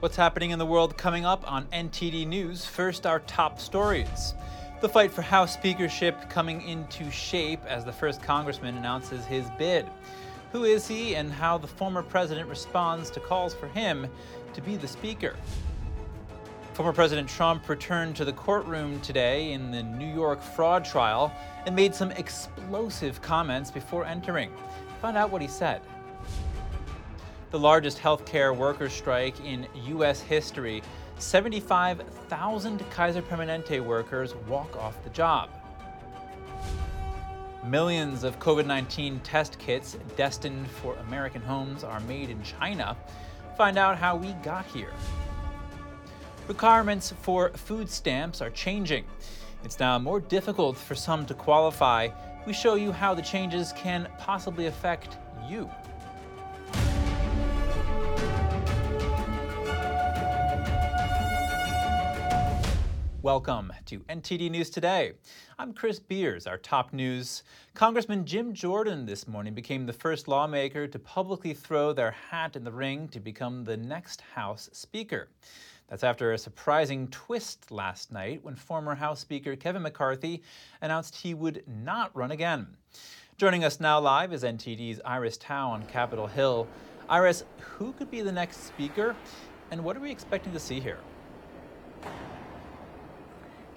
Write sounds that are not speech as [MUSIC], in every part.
What's happening in the world coming up on NTD News? First, our top stories. The fight for House speakership coming into shape as the first congressman announces his bid. Who is he and how the former president responds to calls for him to be the speaker? Former President Trump returned to the courtroom today in the New York fraud trial and made some explosive comments before entering. Find out what he said. The largest healthcare workers' strike in U.S. history. 75,000 Kaiser Permanente workers walk off the job. Millions of COVID 19 test kits destined for American homes are made in China. Find out how we got here. Requirements for food stamps are changing. It's now more difficult for some to qualify. We show you how the changes can possibly affect you. Welcome to NTD News Today. I'm Chris Beers. Our top news Congressman Jim Jordan this morning became the first lawmaker to publicly throw their hat in the ring to become the next House Speaker. That's after a surprising twist last night when former House Speaker Kevin McCarthy announced he would not run again. Joining us now live is NTD's Iris Tao on Capitol Hill. Iris, who could be the next speaker, and what are we expecting to see here?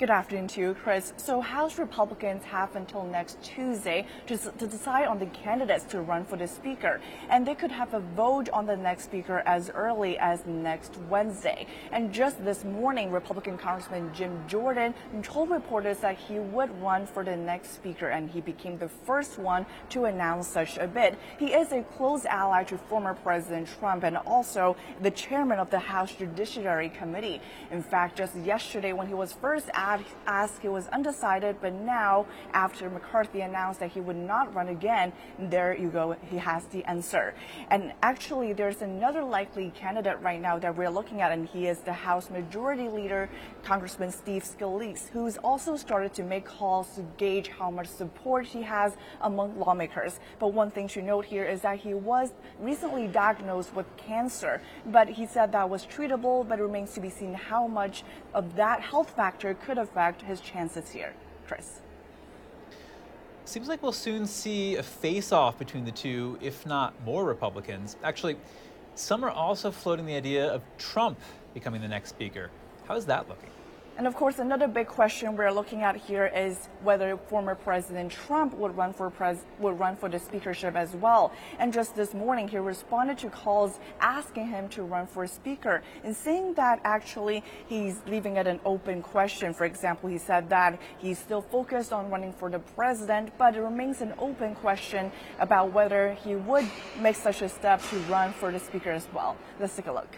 Good afternoon to you, Chris. So House Republicans have until next Tuesday to, to decide on the candidates to run for the Speaker. And they could have a vote on the next Speaker as early as next Wednesday. And just this morning, Republican Congressman Jim Jordan told reporters that he would run for the next Speaker, and he became the first one to announce such a bid. He is a close ally to former President Trump and also the chairman of the House Judiciary Committee. In fact, just yesterday, when he was first asked asked, he was undecided, but now, after McCarthy announced that he would not run again, there you go, he has the answer. And actually, there's another likely candidate right now that we're looking at, and he is the House Majority Leader, Congressman Steve Scalise, who's also started to make calls to gauge how much support he has among lawmakers. But one thing to note here is that he was recently diagnosed with cancer, but he said that was treatable, but it remains to be seen how much of that health factor could affect his chances here. Chris. Seems like we'll soon see a face off between the two, if not more Republicans. Actually, some are also floating the idea of Trump becoming the next speaker. How is that looking? And of course, another big question we're looking at here is whether former President Trump would run for pres- would run for the speakership as well. And just this morning, he responded to calls asking him to run for speaker and saying that actually he's leaving it an open question. For example, he said that he's still focused on running for the president, but it remains an open question about whether he would make such a step to run for the speaker as well. Let's take a look.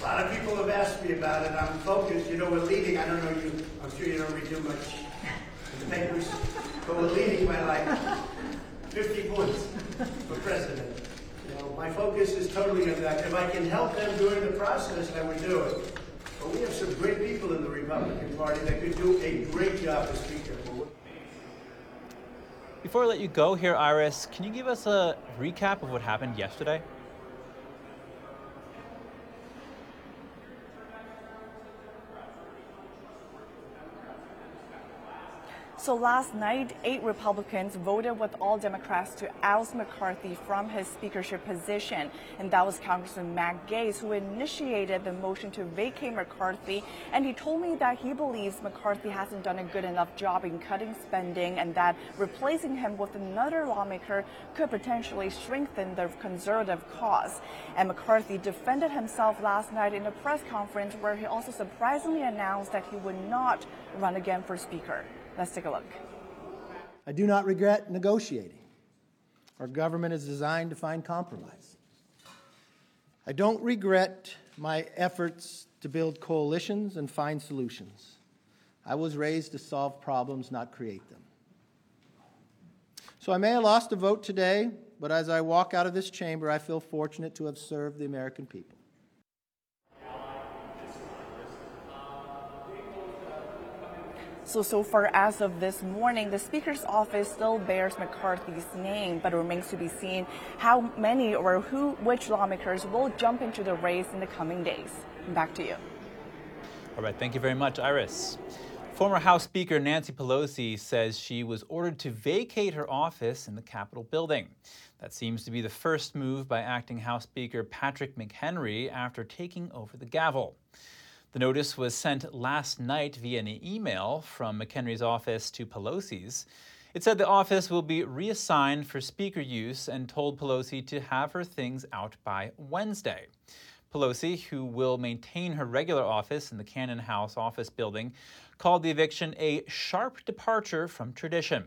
A lot of people have asked me about it. I'm focused. You know, we're leading. I don't know you. I'm sure you don't read too much in the papers, but we're leading by like 50 points for president. You know, my focus is totally on that. If I can help them during the process, I would do it. But we have some great people in the Republican Party that could do a great job as Speaker. Before I let you go here, Iris, can you give us a recap of what happened yesterday? So last night, eight Republicans voted with all Democrats to oust McCarthy from his speakership position. And that was Congressman Matt Gaetz who initiated the motion to vacate McCarthy. And he told me that he believes McCarthy hasn't done a good enough job in cutting spending and that replacing him with another lawmaker could potentially strengthen the conservative cause. And McCarthy defended himself last night in a press conference where he also surprisingly announced that he would not run again for Speaker. Let's take a look. I do not regret negotiating. Our government is designed to find compromise. I don't regret my efforts to build coalitions and find solutions. I was raised to solve problems, not create them. So I may have lost a vote today, but as I walk out of this chamber, I feel fortunate to have served the American people. So, so far as of this morning, the Speaker's office still bears McCarthy's name, but it remains to be seen how many or who, which lawmakers will jump into the race in the coming days. Back to you. All right, thank you very much, Iris. Former House Speaker Nancy Pelosi says she was ordered to vacate her office in the Capitol building. That seems to be the first move by acting House Speaker Patrick McHenry after taking over the gavel. The notice was sent last night via an email from McHenry's office to Pelosi's. It said the office will be reassigned for speaker use and told Pelosi to have her things out by Wednesday. Pelosi, who will maintain her regular office in the Cannon House office building, called the eviction a sharp departure from tradition.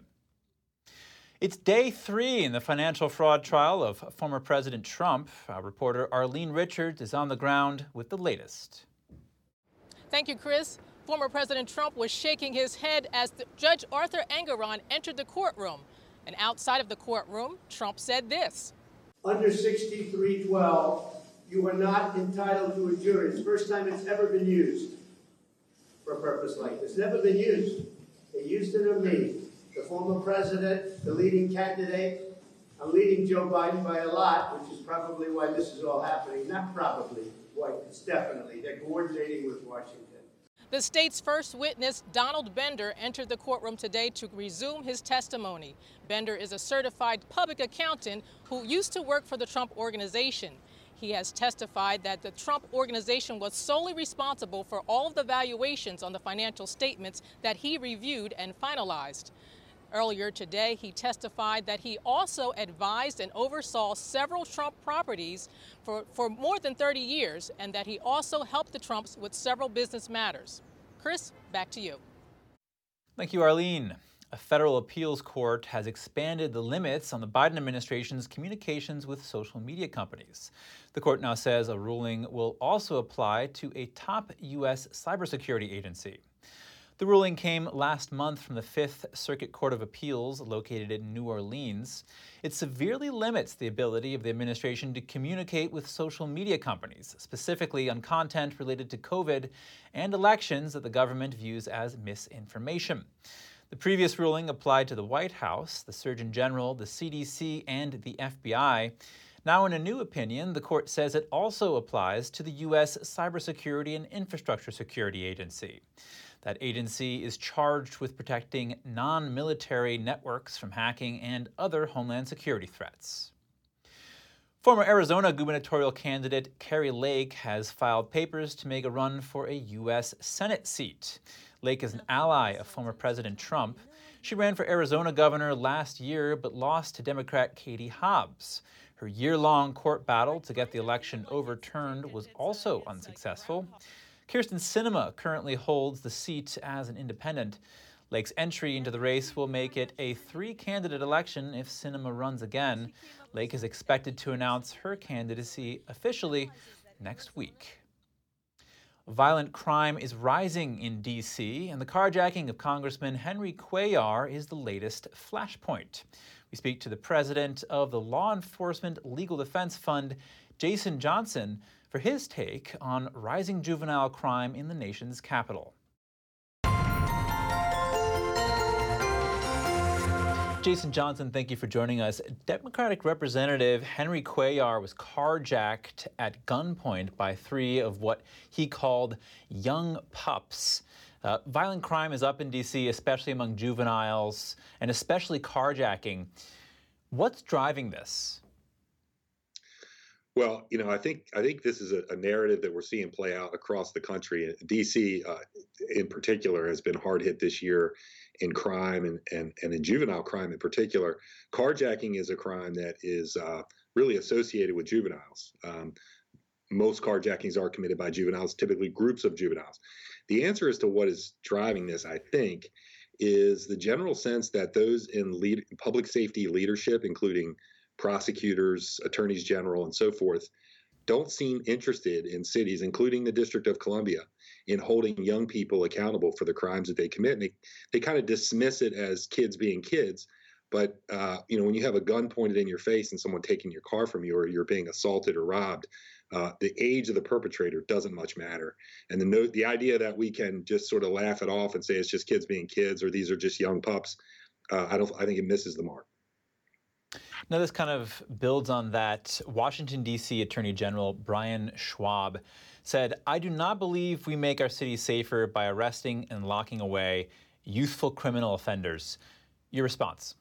It's day three in the financial fraud trial of former President Trump. Our reporter Arlene Richards is on the ground with the latest. Thank you, Chris. Former President Trump was shaking his head as Judge Arthur Engoron entered the courtroom. And outside of the courtroom, Trump said this Under 6312, you are not entitled to a jury. It's the first time it's ever been used for a purpose like this. Never been used. They used it on me, the former president, the leading candidate. I'm leading Joe Biden by a lot, which is probably why this is all happening. Not probably, why it's definitely. They're coordinating with Washington. The state's first witness, Donald Bender, entered the courtroom today to resume his testimony. Bender is a certified public accountant who used to work for the Trump organization. He has testified that the Trump organization was solely responsible for all of the valuations on the financial statements that he reviewed and finalized. Earlier today, he testified that he also advised and oversaw several Trump properties for, for more than 30 years and that he also helped the Trumps with several business matters. Chris, back to you. Thank you, Arlene. A federal appeals court has expanded the limits on the Biden administration's communications with social media companies. The court now says a ruling will also apply to a top U.S. cybersecurity agency. The ruling came last month from the Fifth Circuit Court of Appeals, located in New Orleans. It severely limits the ability of the administration to communicate with social media companies, specifically on content related to COVID and elections that the government views as misinformation. The previous ruling applied to the White House, the Surgeon General, the CDC, and the FBI. Now, in a new opinion, the court says it also applies to the U.S. Cybersecurity and Infrastructure Security Agency. That agency is charged with protecting non military networks from hacking and other homeland security threats. Former Arizona gubernatorial candidate Kari Lake has filed papers to make a run for a U.S. Senate seat. Lake is an ally of former President Trump. She ran for Arizona governor last year but lost to Democrat Katie Hobbs. Her year long court battle to get the election overturned was also unsuccessful. Kyrsten Sinema currently holds the seat as an independent. Lake's entry into the race will make it a three candidate election if Sinema runs again. Lake is expected to announce her candidacy officially next week. Violent crime is rising in D.C., and the carjacking of Congressman Henry Cuellar is the latest flashpoint. We speak to the president of the Law Enforcement Legal Defense Fund, Jason Johnson, for his take on rising juvenile crime in the nation's capital. Jason Johnson, thank you for joining us. Democratic Representative Henry Cuellar was carjacked at gunpoint by three of what he called young pups. Uh, violent crime is up in D.C., especially among juveniles, and especially carjacking. What's driving this? Well, you know, I think I think this is a, a narrative that we're seeing play out across the country. D.C. Uh, in particular has been hard hit this year in crime and, and, and in juvenile crime in particular. Carjacking is a crime that is uh, really associated with juveniles. Um, most carjackings are committed by juveniles, typically groups of juveniles. The answer as to what is driving this, I think, is the general sense that those in lead, public safety leadership, including prosecutors, attorneys general, and so forth, don't seem interested in cities, including the District of Columbia, in holding young people accountable for the crimes that they commit. And they, they kind of dismiss it as kids being kids. But uh, you know, when you have a gun pointed in your face and someone taking your car from you, or you're being assaulted or robbed, uh, the age of the perpetrator doesn't much matter. And the note, the idea that we can just sort of laugh it off and say it's just kids being kids or these are just young pups, uh, I don't. I think it misses the mark. Now, this kind of builds on that. Washington, D.C. Attorney General Brian Schwalb said, I do not believe we make our city safer by arresting and locking away youthful criminal offenders. Your response?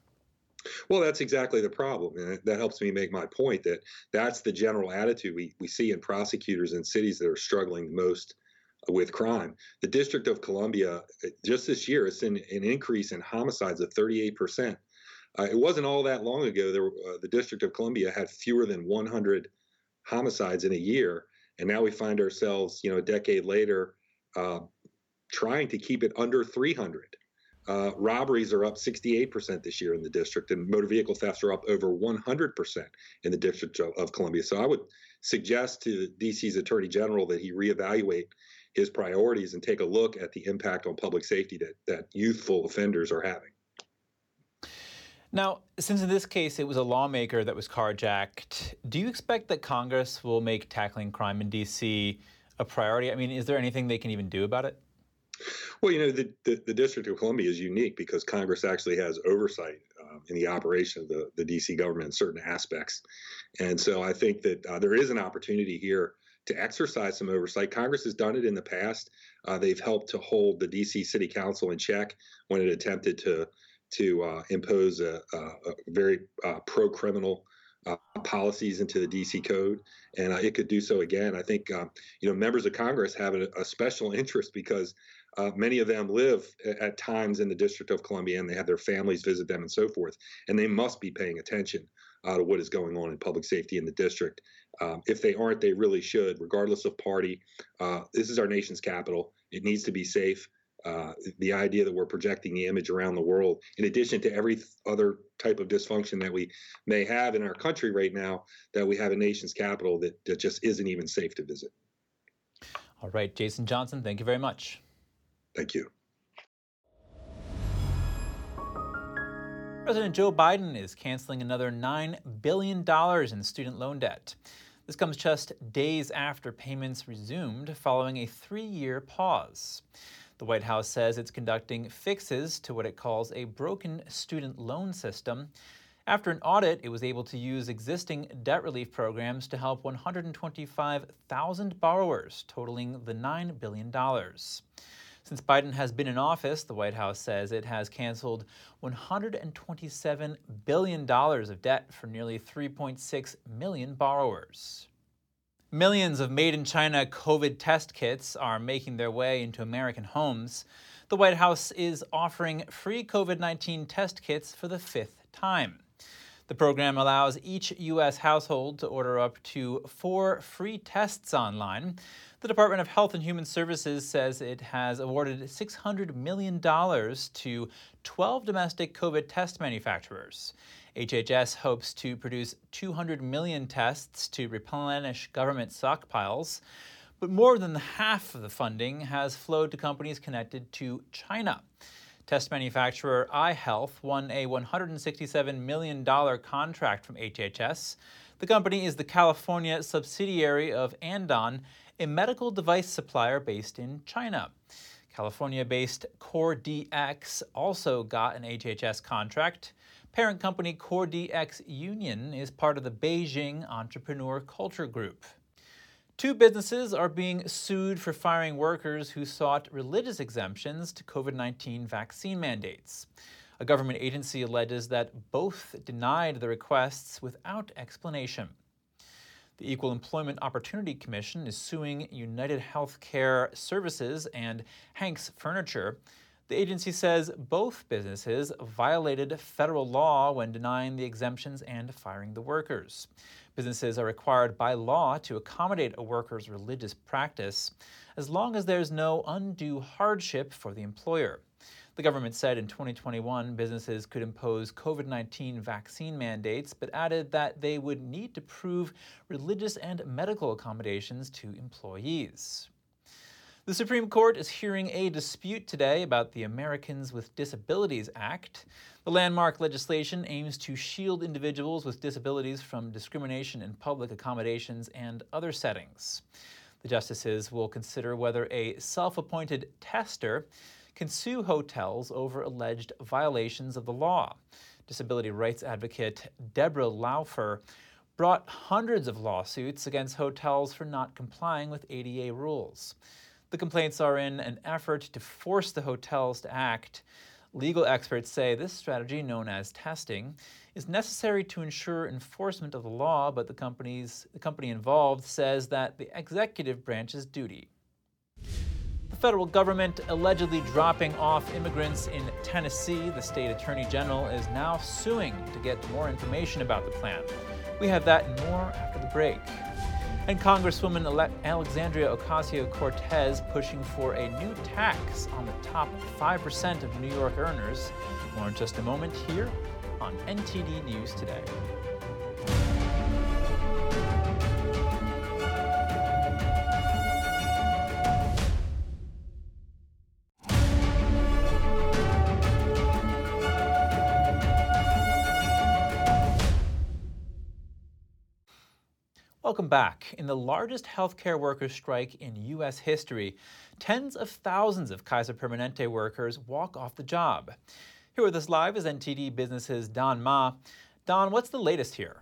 Well, that's exactly the problem. And that helps me make my point that that's the general attitude we, we see in prosecutors in cities that are struggling most with crime. The District of Columbia, eh, just this year, has seen an increase in homicides of 38%. Uh, it wasn't all that long ago. There, uh, the District of Columbia had fewer than 100 homicides in a year, and now we find ourselves, you know, a decade later, uh, trying to keep it under 300. Uh, robberies are up 68% this year in the district, and motor vehicle thefts are up over 100% in the District of, of Columbia. So I would suggest to DC's Attorney General that he reevaluate his priorities and take a look at the impact on public safety that, that youthful offenders are having. Now, since in this case it was a lawmaker that was carjacked, do you expect that Congress will make tackling crime in D.C. a priority? I mean, is there anything they can even do about it? Well, you know, the, the, the District of Columbia is unique because Congress actually has oversight uh, in the operation of the, the D.C. government in certain aspects. And so I think that uh, there is an opportunity here to exercise some oversight. Congress has done it in the past. Uh, they've helped to hold the D.C. City Council in check when it attempted to to uh, impose a, a, a very uh, pro-criminal uh, policies into the DC code, and uh, it could do so again. I think um, you know members of Congress have a, a special interest because uh, many of them live at times in the District of Columbia, and they have their families visit them and so forth, and they must be paying attention uh, to what is going on in public safety in the district. Um, if they aren't, they really should, regardless of party. this is our nation's capital. It needs to be safe. Uh, the idea that we're projecting the image around the world, in addition to every other type of dysfunction that we may have in our country right now, that we have a nation's capital that, that just isn't even safe to visit. All right, Jason Johnson, thank you very much. Thank you. President Joe Biden is canceling another $9 billion in student loan debt. This comes just days after payments resumed following a three year pause. The White House says it's conducting fixes to what it calls a broken student loan system. After an audit, it was able to use existing debt relief programs to help 125,000 borrowers, totaling the $9 billion. Since Biden has been in office, the White House says it has canceled $127 billion of debt for nearly 3.6 million borrowers. Millions of made in China COVID test kits are making their way into American homes. The White House is offering free COVID 19 test kits for the fifth time. The program allows each U.S. household to order up to four free tests online. The Department of Health and Human Services says it has awarded $600 million to 12 domestic COVID test manufacturers. HHS hopes to produce 200 million tests to replenish government stockpiles, but more than half of the funding has flowed to companies connected to China. Test manufacturer iHealth won a $167 million contract from HHS. The company is the California subsidiary of Andon, a medical device supplier based in China. California based CorDx also got an HHS contract. Parent company CorDx Union is part of the Beijing Entrepreneur Culture Group. Two businesses are being sued for firing workers who sought religious exemptions to COVID 19 vaccine mandates. A government agency alleges that both denied the requests without explanation. The Equal Employment Opportunity Commission is suing United Healthcare Services and Hanks Furniture the agency says both businesses violated federal law when denying the exemptions and firing the workers. Businesses are required by law to accommodate a worker's religious practice as long as there's no undue hardship for the employer. The government said in 2021 businesses could impose COVID 19 vaccine mandates, but added that they would need to prove religious and medical accommodations to employees. The Supreme Court is hearing a dispute today about the Americans with Disabilities Act. The landmark legislation aims to shield individuals with disabilities from discrimination in public accommodations and other settings. The justices will consider whether a self appointed tester can sue hotels over alleged violations of the law. Disability rights advocate Deborah Laufer brought hundreds of lawsuits against hotels for not complying with ADA rules. The complaints are in an effort to force the hotels to act. Legal experts say this strategy, known as testing, is necessary to ensure enforcement of the law, but the, the company involved says that the executive branch's duty. The federal government allegedly dropping off immigrants in Tennessee. The state attorney general is now suing to get more information about the plan. We have that and more after the break. And Congresswoman Alexandria Ocasio Cortez pushing for a new tax on the top 5% of New York earners. More in just a moment here on NTD News Today. Welcome back. In the largest healthcare workers' strike in U.S. history, tens of thousands of Kaiser Permanente workers walk off the job. Here with us live is NTD Business's Don Ma. Don, what's the latest here?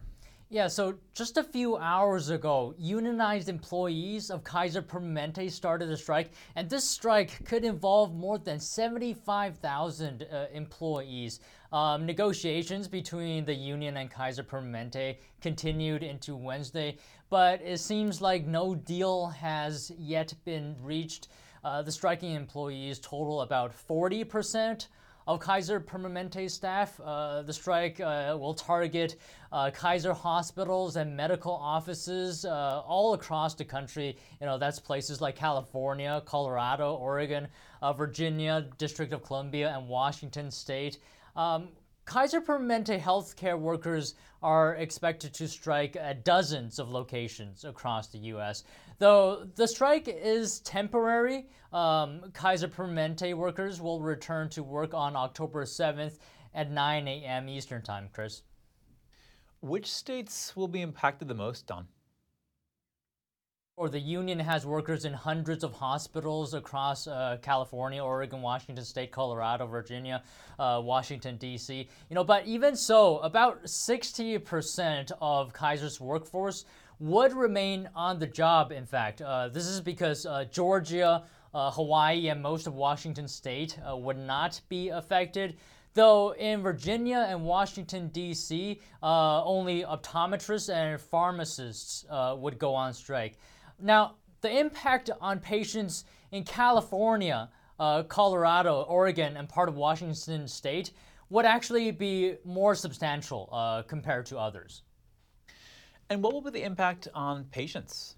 Yeah, so just a few hours ago, unionized employees of Kaiser Permanente started a strike, and this strike could involve more than 75,000 uh, employees. Um, negotiations between the union and Kaiser Permanente continued into Wednesday, but it seems like no deal has yet been reached. Uh, the striking employees total about 40% of Kaiser Permanente staff. Uh, the strike uh, will target uh, Kaiser hospitals and medical offices uh, all across the country. You know, that's places like California, Colorado, Oregon, uh, Virginia, District of Columbia, and Washington State. Um, Kaiser Permanente healthcare workers are expected to strike at dozens of locations across the U.S. Though the strike is temporary, um, Kaiser Permanente workers will return to work on October 7th at 9 a.m. Eastern Time, Chris. Which states will be impacted the most, Don? Or the union has workers in hundreds of hospitals across uh, California, Oregon, Washington State, Colorado, Virginia, uh, Washington D.C. You know, but even so, about 60% of Kaiser's workforce would remain on the job. In fact, uh, this is because uh, Georgia, uh, Hawaii, and most of Washington State uh, would not be affected. Though in Virginia and Washington, D.C., only optometrists and pharmacists would go on strike. Now, the impact on patients in California, uh, Colorado, Oregon, and part of Washington state would actually be more substantial uh, compared to others. And what will be the impact on patients?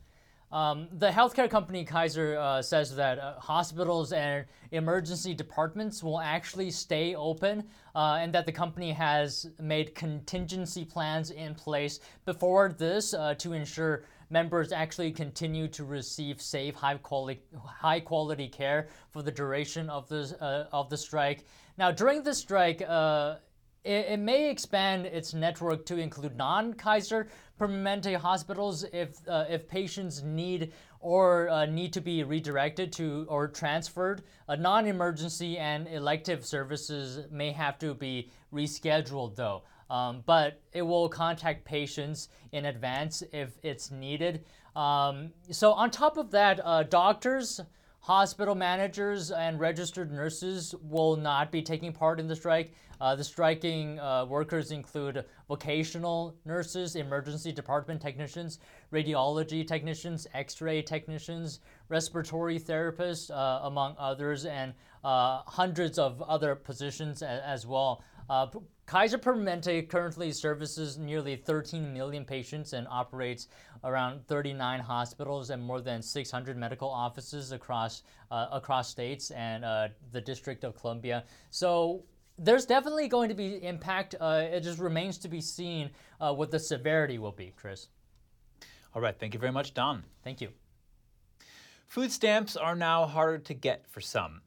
Um, the healthcare company Kaiser uh, says that uh, hospitals and emergency departments will actually stay open uh, and that the company has made contingency plans in place before this uh, to ensure members actually continue to receive safe, high quality, high quality care for the duration of the, uh, of the strike. Now, during the strike, uh, it, it, may expand its network to include non-Kaiser Permanente hospitals if uh, if patients need or uh, need to be redirected to or transferred. Non-emergency and elective services may have to be rescheduled though. Um, but it will contact patients in advance if it's needed. Um, so, on top of that, uh, doctors, hospital managers, and registered nurses will not be taking part in the strike. Uh, the striking uh, workers include vocational nurses, emergency department technicians, radiology technicians, x ray technicians, respiratory therapists, uh, among others, and uh, hundreds of other positions as well. Uh, Kaiser Permanente currently services nearly 13 million patients and operates around 39 hospitals and more than 600 medical offices across uh, across states and uh, the District of Columbia. So there's definitely going to be impact. Uh, it just remains to be seen uh, what the severity will be, Chris. All right. Thank you very much, Don. Thank you. Food stamps are now harder to get for some.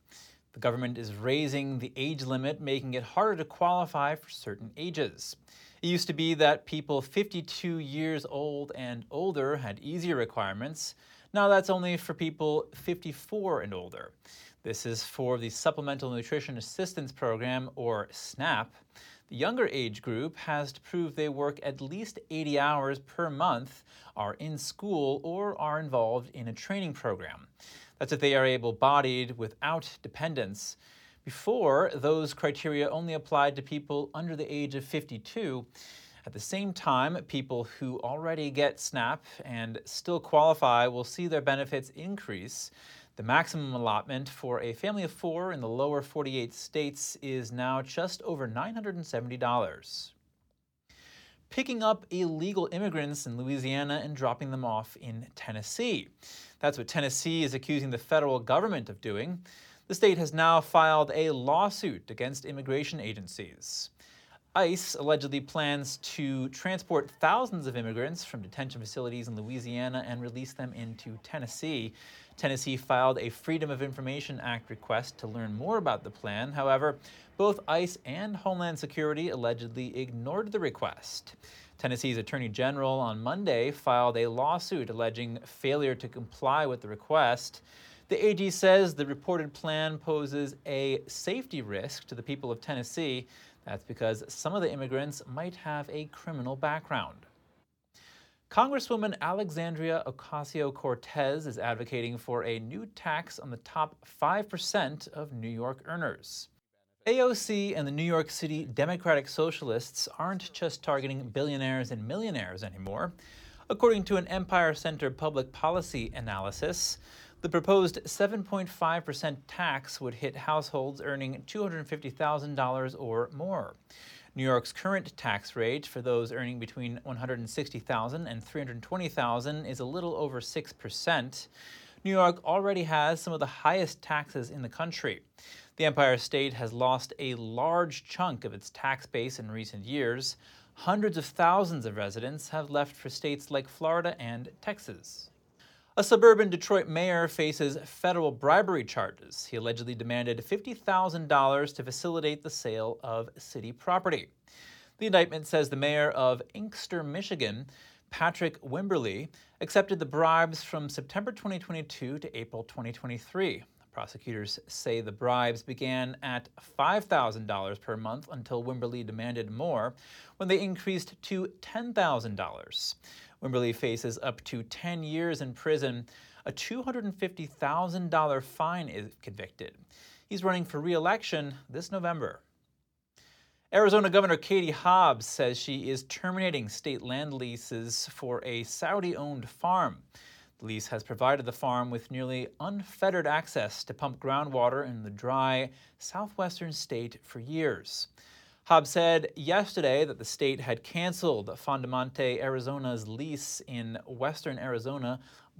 The government is raising the age limit, making it harder to qualify for certain ages. It used to be that people 52 years old and older had easier requirements. Now that's only for people 54 and older. This is for the Supplemental Nutrition Assistance Program, or SNAP. The younger age group has to prove they work at least 80 hours per month, are in school, or are involved in a training program. That's if they are able bodied without dependents. Before, those criteria only applied to people under the age of 52. At the same time, people who already get SNAP and still qualify will see their benefits increase. The maximum allotment for a family of four in the lower 48 states is now just over $970. Picking up illegal immigrants in Louisiana and dropping them off in Tennessee. That's what Tennessee is accusing the federal government of doing. The state has now filed a lawsuit against immigration agencies. ICE allegedly plans to transport thousands of immigrants from detention facilities in Louisiana and release them into Tennessee. Tennessee filed a Freedom of Information Act request to learn more about the plan. However, both ICE and Homeland Security allegedly ignored the request. Tennessee's Attorney General on Monday filed a lawsuit alleging failure to comply with the request. The AG says the reported plan poses a safety risk to the people of Tennessee. That's because some of the immigrants might have a criminal background. Congresswoman Alexandria Ocasio Cortez is advocating for a new tax on the top 5% of New York earners. AOC and the New York City Democratic Socialists aren't just targeting billionaires and millionaires anymore. According to an Empire Center public policy analysis, the proposed 7.5% tax would hit households earning $250,000 or more. New York's current tax rate for those earning between 160,000 and 320,000 is a little over 6%. New York already has some of the highest taxes in the country. The Empire State has lost a large chunk of its tax base in recent years. Hundreds of thousands of residents have left for states like Florida and Texas. A suburban Detroit mayor faces federal bribery charges. He allegedly demanded $50,000 to facilitate the sale of city property. The indictment says the mayor of Inkster, Michigan, Patrick Wimbrey, accepted the bribes from September 2022 to April 2023. Prosecutors say the bribes began at $5,000 per month until Wimbrey demanded more, when they increased to $10,000. Wimbrey faces up to 10 years in prison, a $250,000 fine if convicted. He's running for re election this November. Arizona Governor Katie Hobbs says she is terminating state land leases for a Saudi owned farm. Lease has provided the farm with nearly unfettered access to pump groundwater in the dry southwestern state for years. Hobbs said yesterday that the state had canceled Fondomonte, Arizona's lease in western Arizona,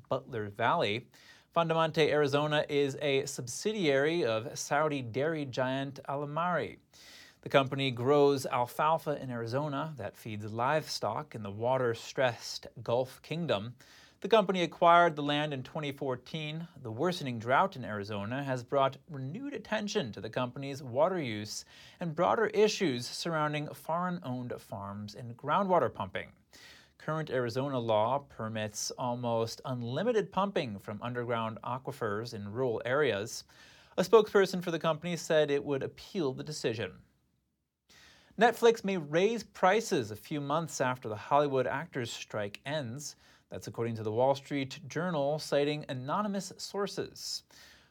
Butler Valley. Fondomonte, Arizona is a subsidiary of Saudi dairy giant Almarai. The company grows alfalfa in Arizona that feeds livestock in the water stressed Gulf Kingdom. The company acquired the land in 2014. The worsening drought in Arizona has brought renewed attention to the company's water use and broader issues surrounding foreign owned farms and groundwater pumping. Current Arizona law permits almost unlimited pumping from underground aquifers in rural areas. A spokesperson for the company said it would appeal the decision. Netflix may raise prices a few months after the Hollywood actors' strike ends. That's according to the Wall Street Journal, citing anonymous sources.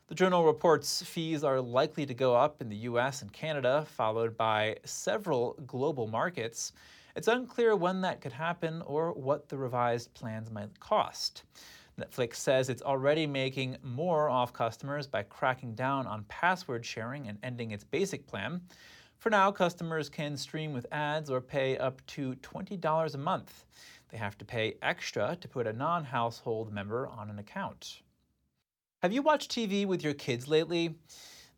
The journal reports fees are likely to go up in the US and Canada, followed by several global markets. It's unclear when that could happen or what the revised plans might cost. Netflix says it's already making more off customers by cracking down on password sharing and ending its basic plan. For now, customers can stream with ads or pay up to $20 a month. They have to pay extra to put a non household member on an account. Have you watched TV with your kids lately?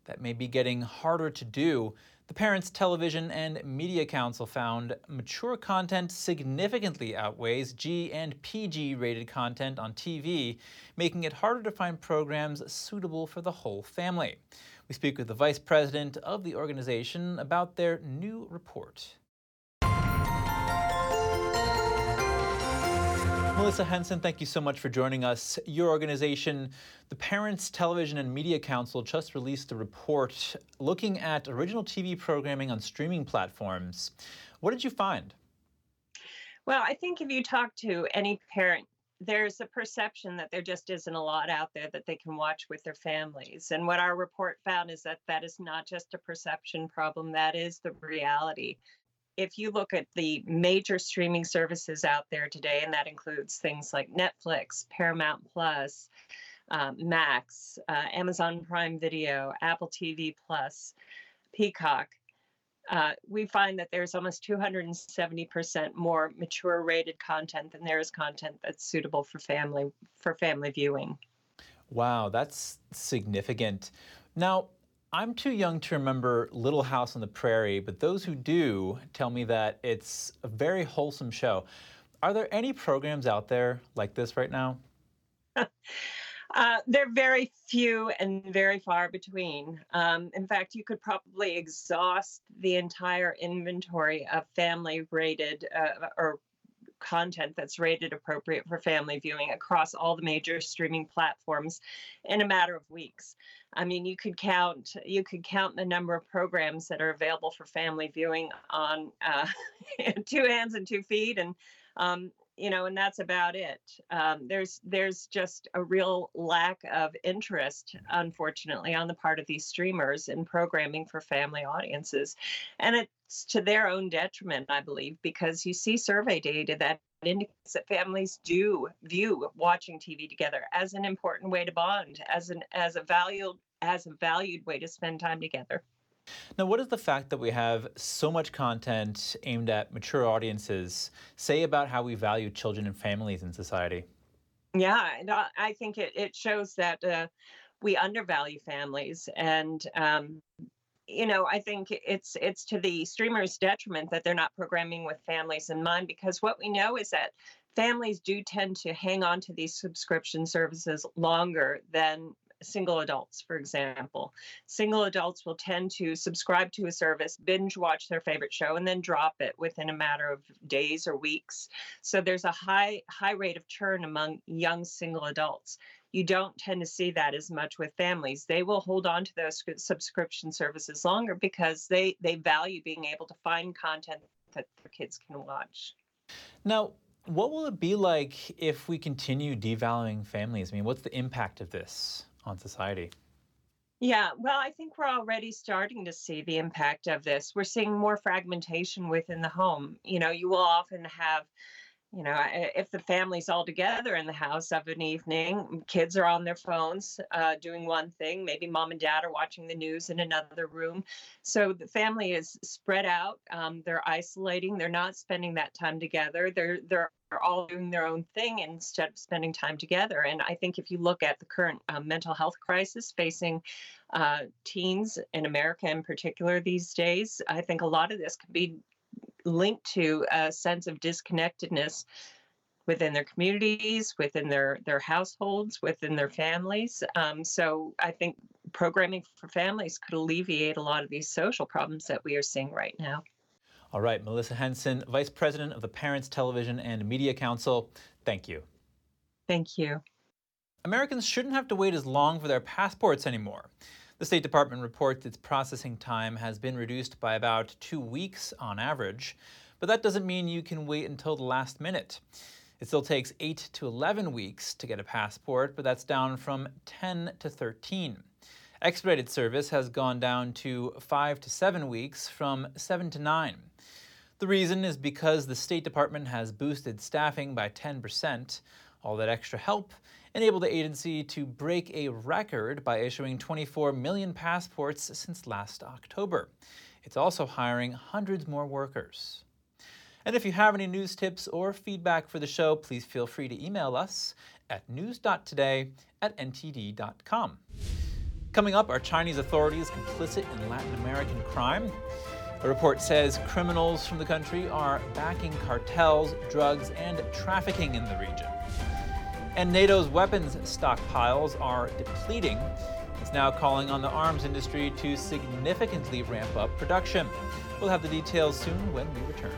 That may be getting harder to do. The Parents Television and Media Council found mature content significantly outweighs G and PG rated content on TV, making it harder to find programs suitable for the whole family. We speak with the vice president of the organization about their new report. Melissa Henson, thank you so much for joining us. Your organization, the Parents Television and Media Council, just released a report looking at original TV programming on streaming platforms. What did you find? Well, I think if you talk to any parent, there's a perception that there just isn't a lot out there that they can watch with their families. And what our report found is that that is not just a perception problem, that is the reality if you look at the major streaming services out there today, and that includes things like Netflix, Paramount Plus, um, Max, uh, Amazon Prime Video, Apple TV Plus, Peacock, uh, we find that there's almost 270% more mature rated content than there is content that's suitable for family for family viewing. Wow, that's significant. Now, I'm too young to remember Little House on the Prairie, but those who do tell me that it's a very wholesome show. Are there any programs out there like this right now? [LAUGHS] Uh, they're very few and very far between. Um, in fact, you could probably exhaust the entire inventory of family rated uh, or content that's rated appropriate for family viewing across all the major streaming platforms in a matter of weeks. I mean, you could count you could count the number of programs that are available for family viewing on uh, [LAUGHS] two hands and two feet, and um, you know, and that's about it. Um, there's there's just a real lack of interest, unfortunately, on the part of these streamers in programming for family audiences, and it's to their own detriment, I believe, because you see survey data that indicates that families do view watching TV together as an important way to bond, as an as a valued as a valued way to spend time together. Now, what does the fact that we have so much content aimed at mature audiences say about how we value children and families in society? Yeah, I think it, it shows that uh, we undervalue families. And, um, you know, I think it's it's to the streamers' detriment that they're not programming with families in mind because what we know is that families do tend to hang on to these subscription services longer than single adults, for example. Single adults will tend to subscribe to a service, binge watch their favorite show, and then drop it within a matter of days or weeks. So there's a high high rate of churn among young single adults. You don't tend to see that as much with families. They will hold on to those subscription services longer because they they value being able to find content that their kids can watch. Now, what will it be like if we continue devaluing families? I mean, what's the impact of this? On society? Yeah, well, I think we're already starting to see the impact of this. We're seeing more fragmentation within the home. You know, you will often have you know, if the family's all together in the house of an evening, kids are on their phones uh, doing one thing. Maybe mom and dad are watching the news in another room. So the family is spread out. Um, they're isolating. They're not spending that time together. They're they're all doing their own thing instead of spending time together. And I think if you look at the current um, mental health crisis facing uh, teens in America in particular these days, I think a lot of this can be linked to a sense of disconnectedness within their communities, within their their households, within their families. Um, so I think programming for families could alleviate a lot of these social problems that we are seeing right now. All right, Melissa Henson, Vice President of the Parents Television and Media Council, thank you. Thank you. Americans shouldn't have to wait as long for their passports anymore. The State Department reports its processing time has been reduced by about two weeks on average, but that doesn't mean you can wait until the last minute. It still takes 8 to 11 weeks to get a passport, but that's down from 10 to 13. Expedited service has gone down to 5 to 7 weeks from 7 to 9. The reason is because the State Department has boosted staffing by 10%. All that extra help enabled the agency to break a record by issuing 24 million passports since last October. It's also hiring hundreds more workers. And if you have any news tips or feedback for the show, please feel free to email us at news.today at ntd.com. Coming up, are Chinese authorities complicit in Latin American crime? A report says criminals from the country are backing cartels, drugs, and trafficking in the region. And NATO's weapons stockpiles are depleting. It's now calling on the arms industry to significantly ramp up production. We'll have the details soon when we return.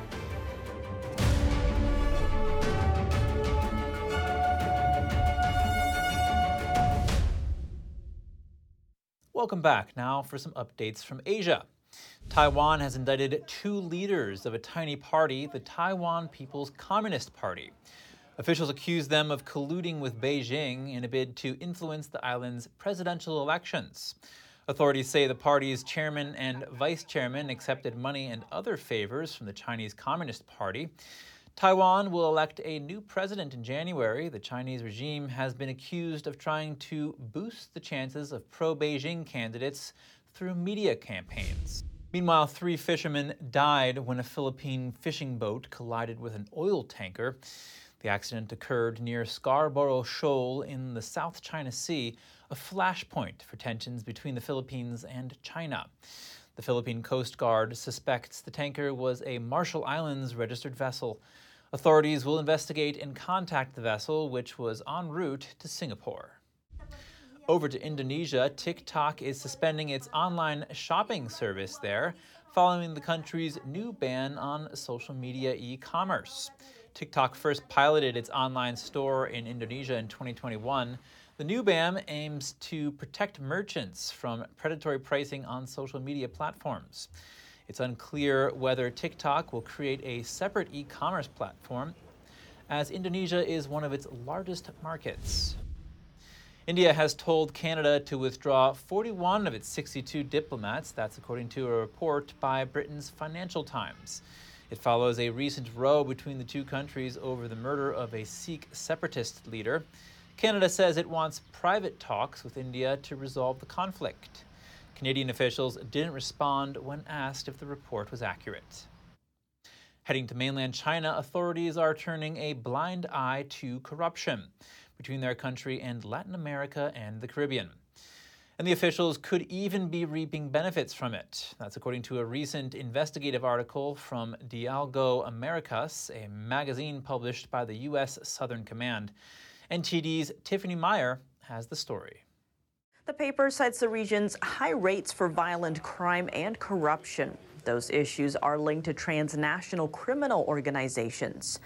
Welcome back now for some updates from Asia. Taiwan has indicted two leaders of a tiny party, the Taiwan People's Communist Party. Officials accuse them of colluding with Beijing in a bid to influence the island's presidential elections. Authorities say the party's chairman and vice chairman accepted money and other favors from the Chinese Communist Party. Taiwan will elect a new president in January. The Chinese regime has been accused of trying to boost the chances of pro Beijing candidates through media campaigns. Meanwhile, three fishermen died when a Philippine fishing boat collided with an oil tanker. The accident occurred near Scarborough Shoal in the South China Sea, a flashpoint for tensions between the Philippines and China. The Philippine Coast Guard suspects the tanker was a Marshall Islands registered vessel. Authorities will investigate and contact the vessel, which was en route to Singapore. Over to Indonesia, TikTok is suspending its online shopping service there following the country's new ban on social media e commerce. TikTok first piloted its online store in Indonesia in 2021. The new ban aims to protect merchants from predatory pricing on social media platforms. It's unclear whether TikTok will create a separate e commerce platform, as Indonesia is one of its largest markets. India has told Canada to withdraw 41 of its 62 diplomats. That's according to a report by Britain's Financial Times. It follows a recent row between the two countries over the murder of a Sikh separatist leader. Canada says it wants private talks with India to resolve the conflict. Canadian officials didn't respond when asked if the report was accurate. Heading to mainland China, authorities are turning a blind eye to corruption between their country and Latin America and the Caribbean. And the officials could even be reaping benefits from it. That's according to a recent investigative article from Diálogo Americas, a magazine published by the U.S. Southern Command. NTD's Tiffany Meyer has the story. The paper cites the region's high rates for violent crime and corruption. Those issues are linked to transnational criminal organizations.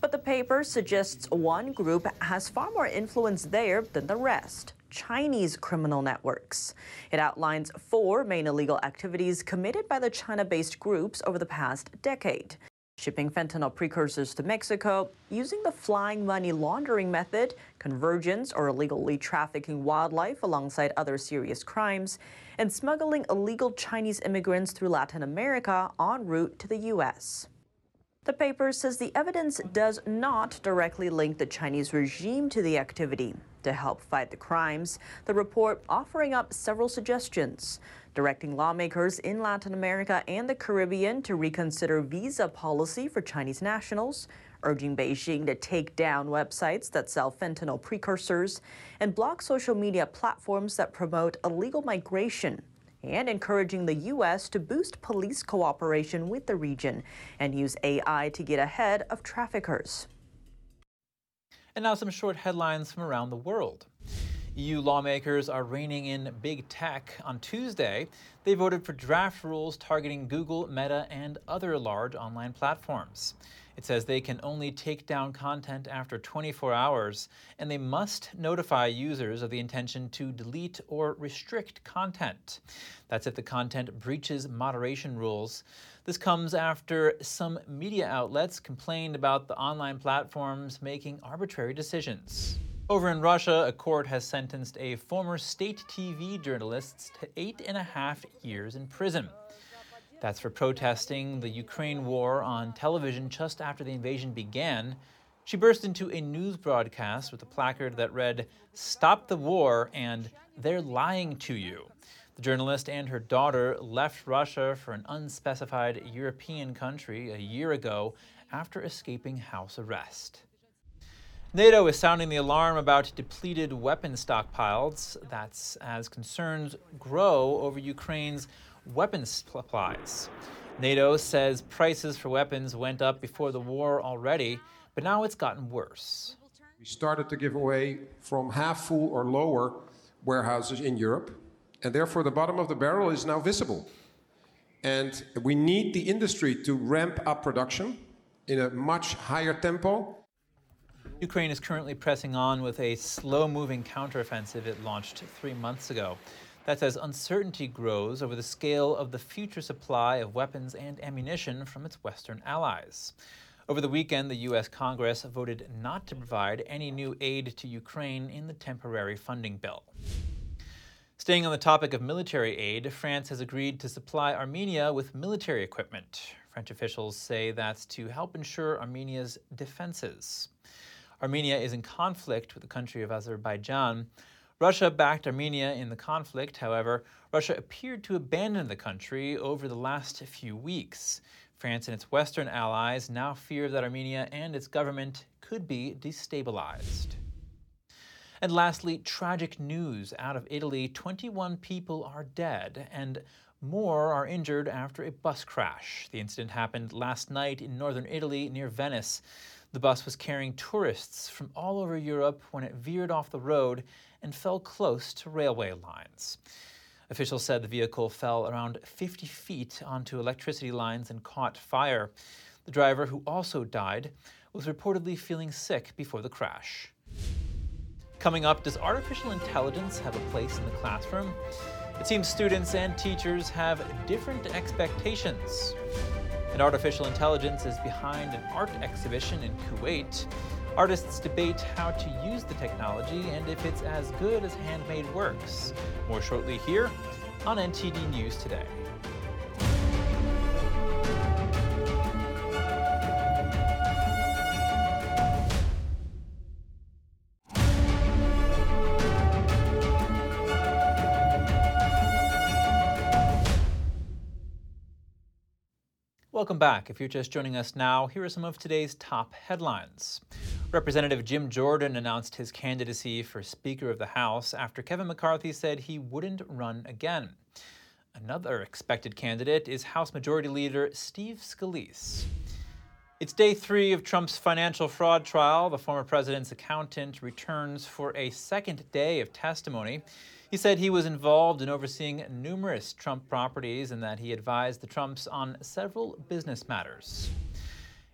But the paper suggests one group has far more influence there than the rest. Chinese criminal networks. It outlines four main illegal activities committed by the China based groups over the past decade shipping fentanyl precursors to Mexico, using the flying money laundering method, convergence or illegally trafficking wildlife alongside other serious crimes, and smuggling illegal Chinese immigrants through Latin America en route to the U.S. The paper says the evidence does not directly link the Chinese regime to the activity. To help fight the crimes, the report offering up several suggestions directing lawmakers in Latin America and the Caribbean to reconsider visa policy for Chinese nationals, urging Beijing to take down websites that sell fentanyl precursors and block social media platforms that promote illegal migration and encouraging the U.S. to boost police cooperation with the region and use AI to get ahead of traffickers. And now some short headlines from around the world. EU lawmakers are reining in big tech. On Tuesday, they voted for draft rules targeting Google, Meta, and other large online platforms. It says they can only take down content after 24 hours, and they must notify users of the intention to delete or restrict content. That's if the content breaches moderation rules. This comes after some media outlets complained about the online platforms making arbitrary decisions. Over in Russia, a court has sentenced a former state TV journalist to eight and a half years in prison. That's for protesting the Ukraine war on television just after the invasion began. She burst into a news broadcast with a placard that read, Stop the war and they're lying to you. The journalist and her daughter left Russia for an unspecified European country a year ago after escaping house arrest. NATO is sounding the alarm about depleted weapon stockpiles. That's as concerns grow over Ukraine's weapons supplies. NATO says prices for weapons went up before the war already, but now it's gotten worse. We started to give away from half full or lower warehouses in Europe, and therefore the bottom of the barrel is now visible. And we need the industry to ramp up production in a much higher tempo. Ukraine is currently pressing on with a slow moving counteroffensive it launched three months ago. That's as uncertainty grows over the scale of the future supply of weapons and ammunition from its Western allies. Over the weekend, the U.S. Congress voted not to provide any new aid to Ukraine in the temporary funding bill. Staying on the topic of military aid, France has agreed to supply Armenia with military equipment. French officials say that's to help ensure Armenia's defenses. Armenia is in conflict with the country of Azerbaijan. Russia backed Armenia in the conflict. However, Russia appeared to abandon the country over the last few weeks. France and its Western allies now fear that Armenia and its government could be destabilized. And lastly, tragic news out of Italy 21 people are dead and more are injured after a bus crash. The incident happened last night in northern Italy near Venice. The bus was carrying tourists from all over Europe when it veered off the road and fell close to railway lines. Officials said the vehicle fell around 50 feet onto electricity lines and caught fire. The driver, who also died, was reportedly feeling sick before the crash. Coming up, does artificial intelligence have a place in the classroom? It seems students and teachers have different expectations. And artificial intelligence is behind an art exhibition in Kuwait. Artists debate how to use the technology and if it's as good as handmade works. More shortly here on NTD News Today. Welcome back. If you're just joining us now, here are some of today's top headlines. Representative Jim Jordan announced his candidacy for Speaker of the House after Kevin McCarthy said he wouldn't run again. Another expected candidate is House Majority Leader Steve Scalise. It's day three of Trump's financial fraud trial. The former president's accountant returns for a second day of testimony. He said he was involved in overseeing numerous Trump properties and that he advised the Trumps on several business matters.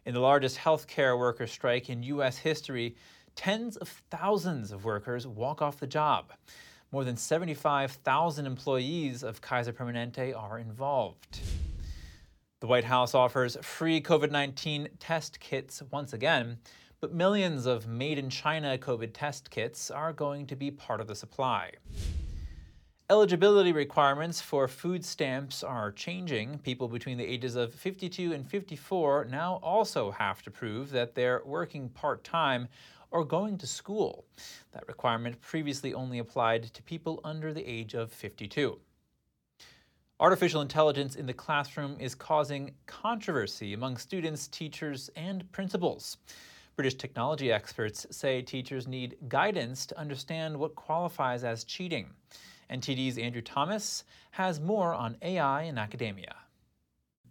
In the largest healthcare worker strike in U.S. history, tens of thousands of workers walk off the job. More than 75,000 employees of Kaiser Permanente are involved. The White House offers free COVID 19 test kits once again, but millions of made in China COVID test kits are going to be part of the supply. Eligibility requirements for food stamps are changing. People between the ages of 52 and 54 now also have to prove that they're working part time or going to school. That requirement previously only applied to people under the age of 52. Artificial intelligence in the classroom is causing controversy among students, teachers, and principals. British technology experts say teachers need guidance to understand what qualifies as cheating. NTD's Andrew Thomas has more on AI in academia.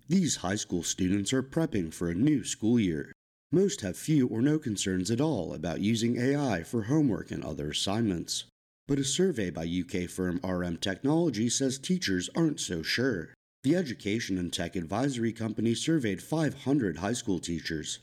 These high school students are prepping for a new school year. Most have few or no concerns at all about using AI for homework and other assignments. But a survey by UK firm RM Technology says teachers aren't so sure. The education and tech advisory company surveyed 500 high school teachers.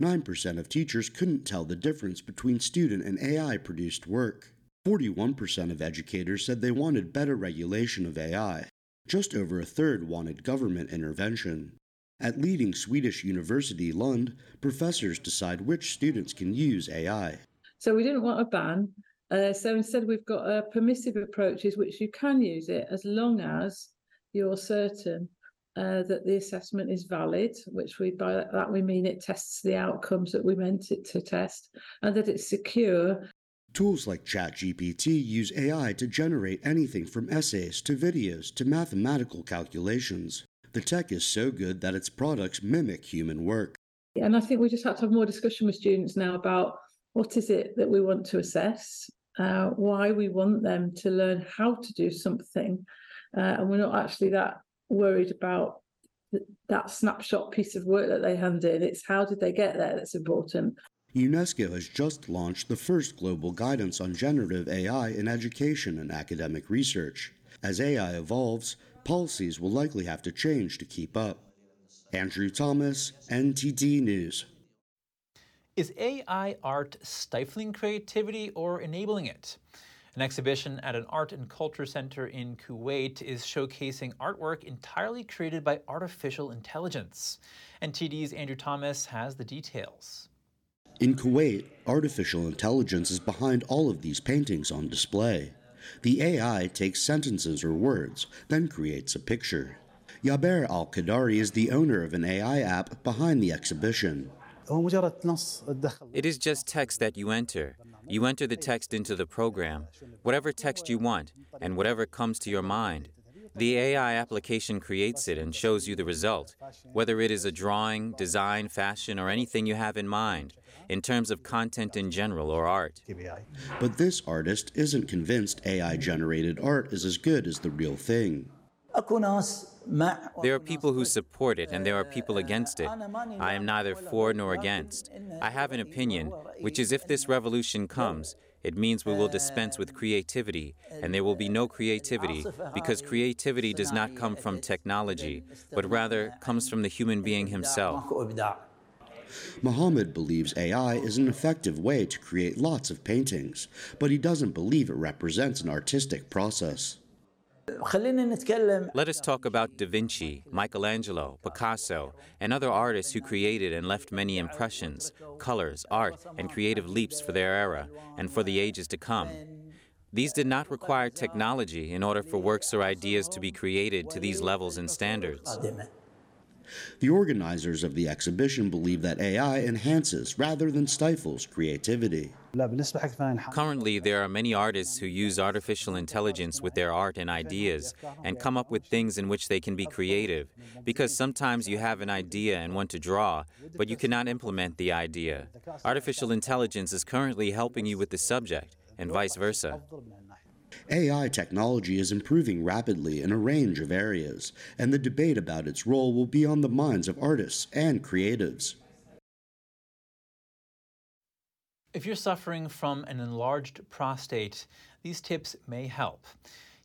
9% of teachers couldn't tell the difference between student and AI produced work. 41% of educators said they wanted better regulation of AI. Just over a third wanted government intervention. At leading Swedish university Lund, professors decide which students can use AI. So we didn't want a ban. Uh, so instead, we've got uh, permissive approaches which you can use it as long as you're certain uh, that the assessment is valid, which we by that we mean it tests the outcomes that we meant it to test, and that it's secure Tools like ChatGPT use AI to generate anything from essays to videos to mathematical calculations. The tech is so good that its products mimic human work. And I think we just have to have more discussion with students now about what is it that we want to assess, uh, why we want them to learn how to do something, uh, and we're not actually that worried about that snapshot piece of work that they hand in. It's how did they get there that's important. UNESCO has just launched the first global guidance on generative AI in education and academic research. As AI evolves, policies will likely have to change to keep up. Andrew Thomas, NTD News. Is AI art stifling creativity or enabling it? An exhibition at an art and culture center in Kuwait is showcasing artwork entirely created by artificial intelligence. NTD's Andrew Thomas has the details. In Kuwait, artificial intelligence is behind all of these paintings on display. The AI takes sentences or words, then creates a picture. Yaber Al Qadari is the owner of an AI app behind the exhibition. It is just text that you enter. You enter the text into the program, whatever text you want, and whatever comes to your mind. The AI application creates it and shows you the result, whether it is a drawing, design, fashion, or anything you have in mind, in terms of content in general or art. But this artist isn't convinced AI generated art is as good as the real thing. There are people who support it and there are people against it. I am neither for nor against. I have an opinion, which is if this revolution comes, it means we will dispense with creativity, and there will be no creativity because creativity does not come from technology, but rather comes from the human being himself. Muhammad believes AI is an effective way to create lots of paintings, but he doesn't believe it represents an artistic process. Let us talk about Da Vinci, Michelangelo, Picasso, and other artists who created and left many impressions, colors, art, and creative leaps for their era and for the ages to come. These did not require technology in order for works or ideas to be created to these levels and standards. The organizers of the exhibition believe that AI enhances rather than stifles creativity. Currently, there are many artists who use artificial intelligence with their art and ideas and come up with things in which they can be creative. Because sometimes you have an idea and want to draw, but you cannot implement the idea. Artificial intelligence is currently helping you with the subject, and vice versa. AI technology is improving rapidly in a range of areas, and the debate about its role will be on the minds of artists and creatives. If you're suffering from an enlarged prostate, these tips may help.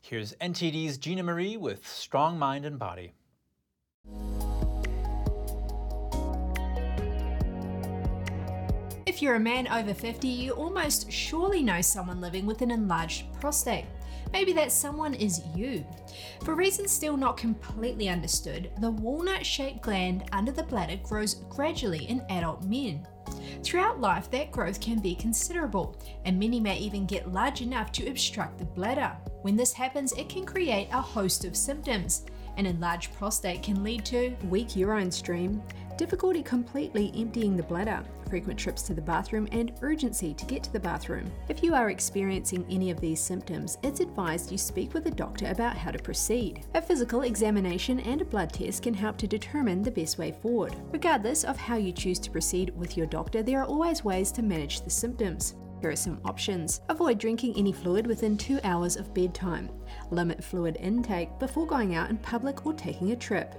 Here's NTD's Gina Marie with Strong Mind and Body. If you're a man over 50, you almost surely know someone living with an enlarged prostate. Maybe that someone is you. For reasons still not completely understood, the walnut shaped gland under the bladder grows gradually in adult men. Throughout life, that growth can be considerable, and many may even get large enough to obstruct the bladder. When this happens, it can create a host of symptoms. An enlarged prostate can lead to weak urine stream, difficulty completely emptying the bladder, frequent trips to the bathroom, and urgency to get to the bathroom. If you are experiencing any of these symptoms, it's advised you speak with a doctor about how to proceed. A physical examination and a blood test can help to determine the best way forward. Regardless of how you choose to proceed with your doctor, there are always ways to manage the symptoms. Here are some options. Avoid drinking any fluid within two hours of bedtime. Limit fluid intake before going out in public or taking a trip.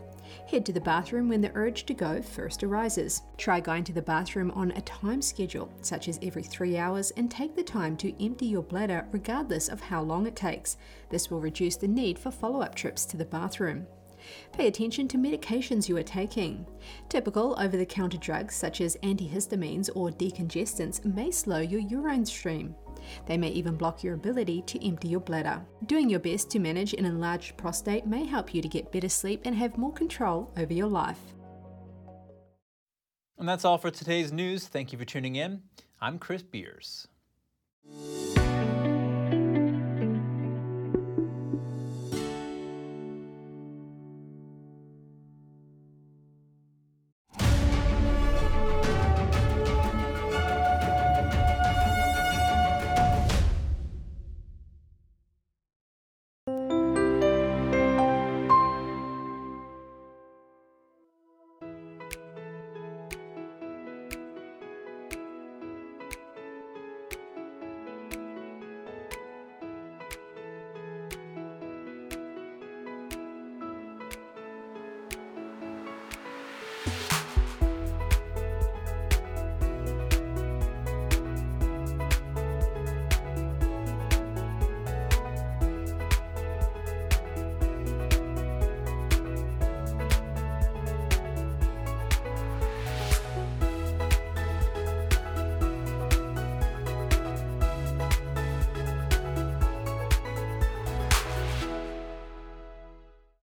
Head to the bathroom when the urge to go first arises. Try going to the bathroom on a time schedule, such as every three hours, and take the time to empty your bladder regardless of how long it takes. This will reduce the need for follow up trips to the bathroom. Pay attention to medications you are taking. Typical over the counter drugs such as antihistamines or decongestants may slow your urine stream. They may even block your ability to empty your bladder. Doing your best to manage an enlarged prostate may help you to get better sleep and have more control over your life. And that's all for today's news. Thank you for tuning in. I'm Chris Beers.